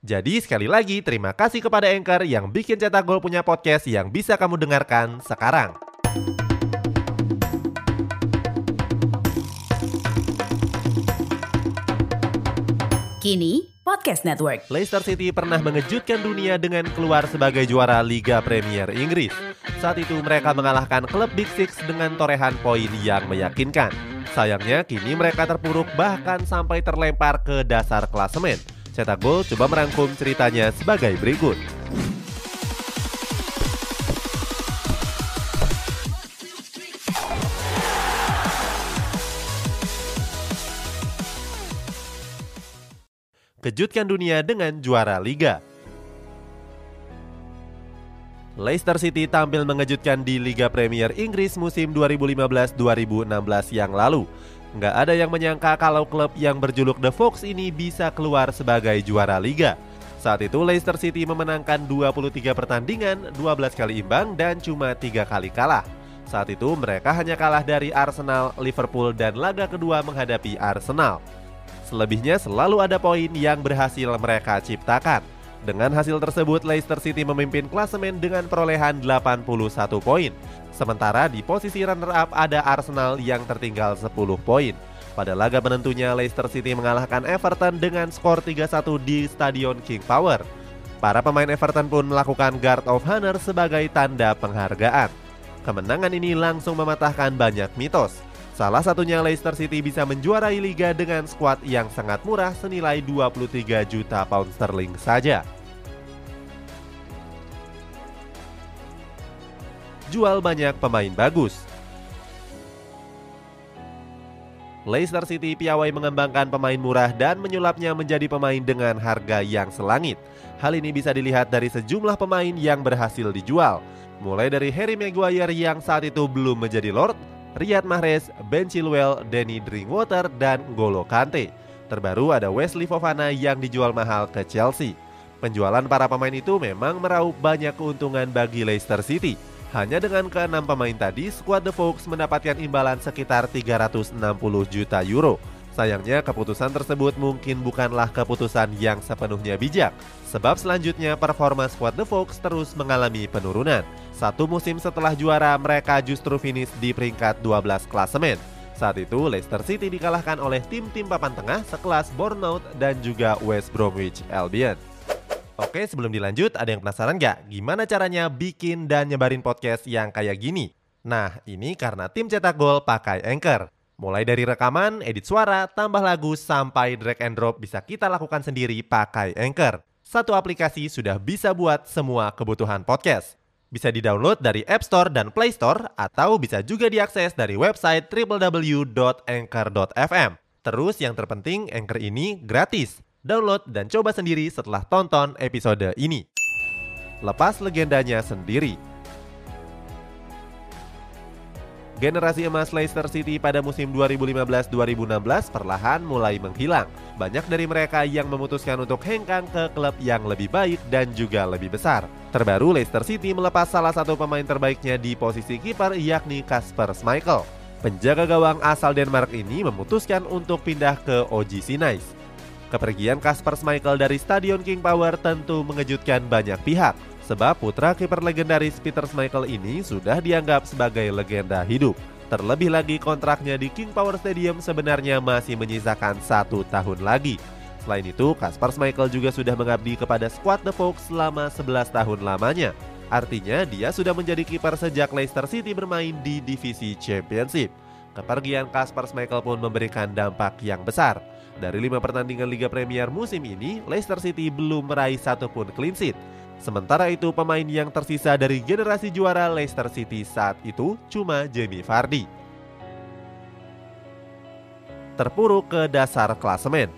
Jadi sekali lagi terima kasih kepada Anchor yang bikin Cetak Gol punya podcast yang bisa kamu dengarkan sekarang. Kini Podcast Network. Leicester City pernah mengejutkan dunia dengan keluar sebagai juara Liga Premier Inggris. Saat itu mereka mengalahkan klub Big Six dengan torehan poin yang meyakinkan. Sayangnya kini mereka terpuruk bahkan sampai terlempar ke dasar klasemen. Cetak Gol coba merangkum ceritanya sebagai berikut. Kejutkan dunia dengan juara Liga. Leicester City tampil mengejutkan di Liga Premier Inggris musim 2015-2016 yang lalu. Nggak ada yang menyangka kalau klub yang berjuluk The Fox ini bisa keluar sebagai juara Liga. Saat itu Leicester City memenangkan 23 pertandingan, 12 kali imbang dan cuma 3 kali kalah. Saat itu mereka hanya kalah dari Arsenal, Liverpool dan laga kedua menghadapi Arsenal. Selebihnya selalu ada poin yang berhasil mereka ciptakan. Dengan hasil tersebut, Leicester City memimpin klasemen dengan perolehan 81 poin. Sementara di posisi runner-up ada Arsenal yang tertinggal 10 poin. Pada laga penentunya, Leicester City mengalahkan Everton dengan skor 3-1 di Stadion King Power. Para pemain Everton pun melakukan Guard of Honor sebagai tanda penghargaan. Kemenangan ini langsung mematahkan banyak mitos. Salah satunya Leicester City bisa menjuarai liga dengan skuad yang sangat murah senilai 23 juta pound sterling saja. Jual banyak pemain bagus. Leicester City piawai mengembangkan pemain murah dan menyulapnya menjadi pemain dengan harga yang selangit. Hal ini bisa dilihat dari sejumlah pemain yang berhasil dijual. Mulai dari Harry Maguire yang saat itu belum menjadi Lord, Riyad Mahrez, Ben Chilwell, Danny Drinkwater, dan Golo Kante. Terbaru ada Wesley Fofana yang dijual mahal ke Chelsea. Penjualan para pemain itu memang meraup banyak keuntungan bagi Leicester City. Hanya dengan keenam pemain tadi, skuad The Fox mendapatkan imbalan sekitar 360 juta euro. Sayangnya keputusan tersebut mungkin bukanlah keputusan yang sepenuhnya bijak, sebab selanjutnya performa skuad The Fox terus mengalami penurunan. Satu musim setelah juara, mereka justru finish di peringkat 12 klasemen. Saat itu, Leicester City dikalahkan oleh tim-tim papan tengah sekelas Bournemouth dan juga West Bromwich Albion. Oke, sebelum dilanjut, ada yang penasaran gak gimana caranya bikin dan nyebarin podcast yang kayak gini? Nah, ini karena tim cetak gol pakai Anchor. Mulai dari rekaman, edit suara, tambah lagu, sampai drag and drop bisa kita lakukan sendiri pakai Anchor. Satu aplikasi sudah bisa buat semua kebutuhan podcast. Bisa di-download dari App Store dan Play Store, atau bisa juga diakses dari website www.anchor.fm. Terus yang terpenting, Anchor ini gratis. Download dan coba sendiri setelah tonton episode ini. Lepas legendanya sendiri. Generasi emas Leicester City pada musim 2015-2016 perlahan mulai menghilang. Banyak dari mereka yang memutuskan untuk hengkang ke klub yang lebih baik dan juga lebih besar. Terbaru Leicester City melepas salah satu pemain terbaiknya di posisi kiper yakni Kasper Schmeichel. Penjaga gawang asal Denmark ini memutuskan untuk pindah ke OGC Nice. Kepergian Kasper Schmeichel dari Stadion King Power tentu mengejutkan banyak pihak, sebab putra kiper legendaris Peter Schmeichel ini sudah dianggap sebagai legenda hidup. Terlebih lagi kontraknya di King Power Stadium sebenarnya masih menyisakan satu tahun lagi. Selain itu, Kasper Schmeichel juga sudah mengabdi kepada skuad The Fox selama 11 tahun lamanya. Artinya dia sudah menjadi kiper sejak Leicester City bermain di divisi Championship. Kepergian Kasper Schmeichel pun memberikan dampak yang besar. Dari lima pertandingan Liga Premier musim ini, Leicester City belum meraih satupun clean sheet. Sementara itu pemain yang tersisa dari generasi juara Leicester City saat itu cuma Jamie Vardy. Terpuruk ke dasar klasemen.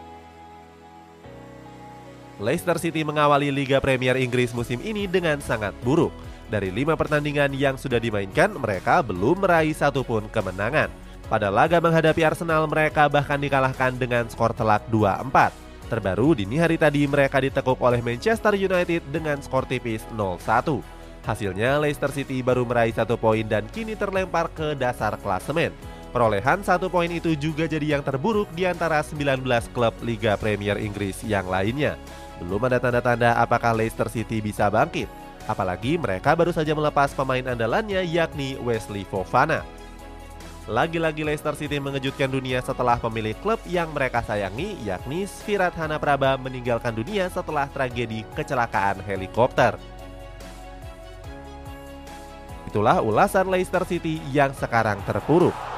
Leicester City mengawali Liga Premier Inggris musim ini dengan sangat buruk. Dari lima pertandingan yang sudah dimainkan, mereka belum meraih satupun kemenangan. Pada laga menghadapi Arsenal, mereka bahkan dikalahkan dengan skor telak 2-4. Terbaru dini hari tadi mereka ditekuk oleh Manchester United dengan skor tipis 0-1. Hasilnya Leicester City baru meraih satu poin dan kini terlempar ke dasar klasemen. Perolehan satu poin itu juga jadi yang terburuk di antara 19 klub Liga Premier Inggris yang lainnya. Belum ada tanda-tanda apakah Leicester City bisa bangkit. Apalagi mereka baru saja melepas pemain andalannya yakni Wesley Fofana. Lagi-lagi Leicester City mengejutkan dunia setelah pemilik klub yang mereka sayangi yakni Svirat Hanapraba meninggalkan dunia setelah tragedi kecelakaan helikopter. Itulah ulasan Leicester City yang sekarang terpuruk.